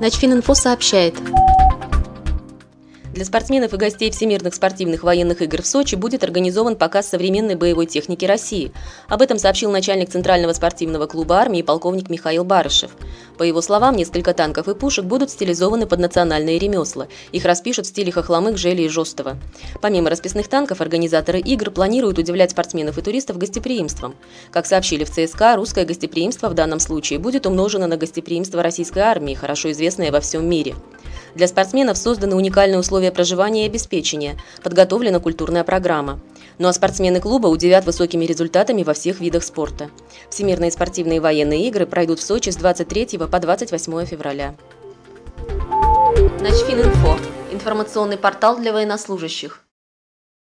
Начфининфо сообщает. Для спортсменов и гостей Всемирных спортивных военных игр в Сочи будет организован показ современной боевой техники России. Об этом сообщил начальник Центрального спортивного клуба армии полковник Михаил Барышев. По его словам, несколько танков и пушек будут стилизованы под национальные ремесла. Их распишут в стиле хохломых, жели и жестого. Помимо расписных танков, организаторы игр планируют удивлять спортсменов и туристов гостеприимством. Как сообщили в ЦСКА, русское гостеприимство в данном случае будет умножено на гостеприимство российской армии, хорошо известное во всем мире. Для спортсменов созданы уникальные условия проживания и обеспечения, подготовлена культурная программа. Ну а спортсмены клуба удивят высокими результатами во всех видах спорта. Всемирные спортивные военные игры пройдут в Сочи с 23 по 28 февраля. Начфининфо. Информационный портал для военнослужащих.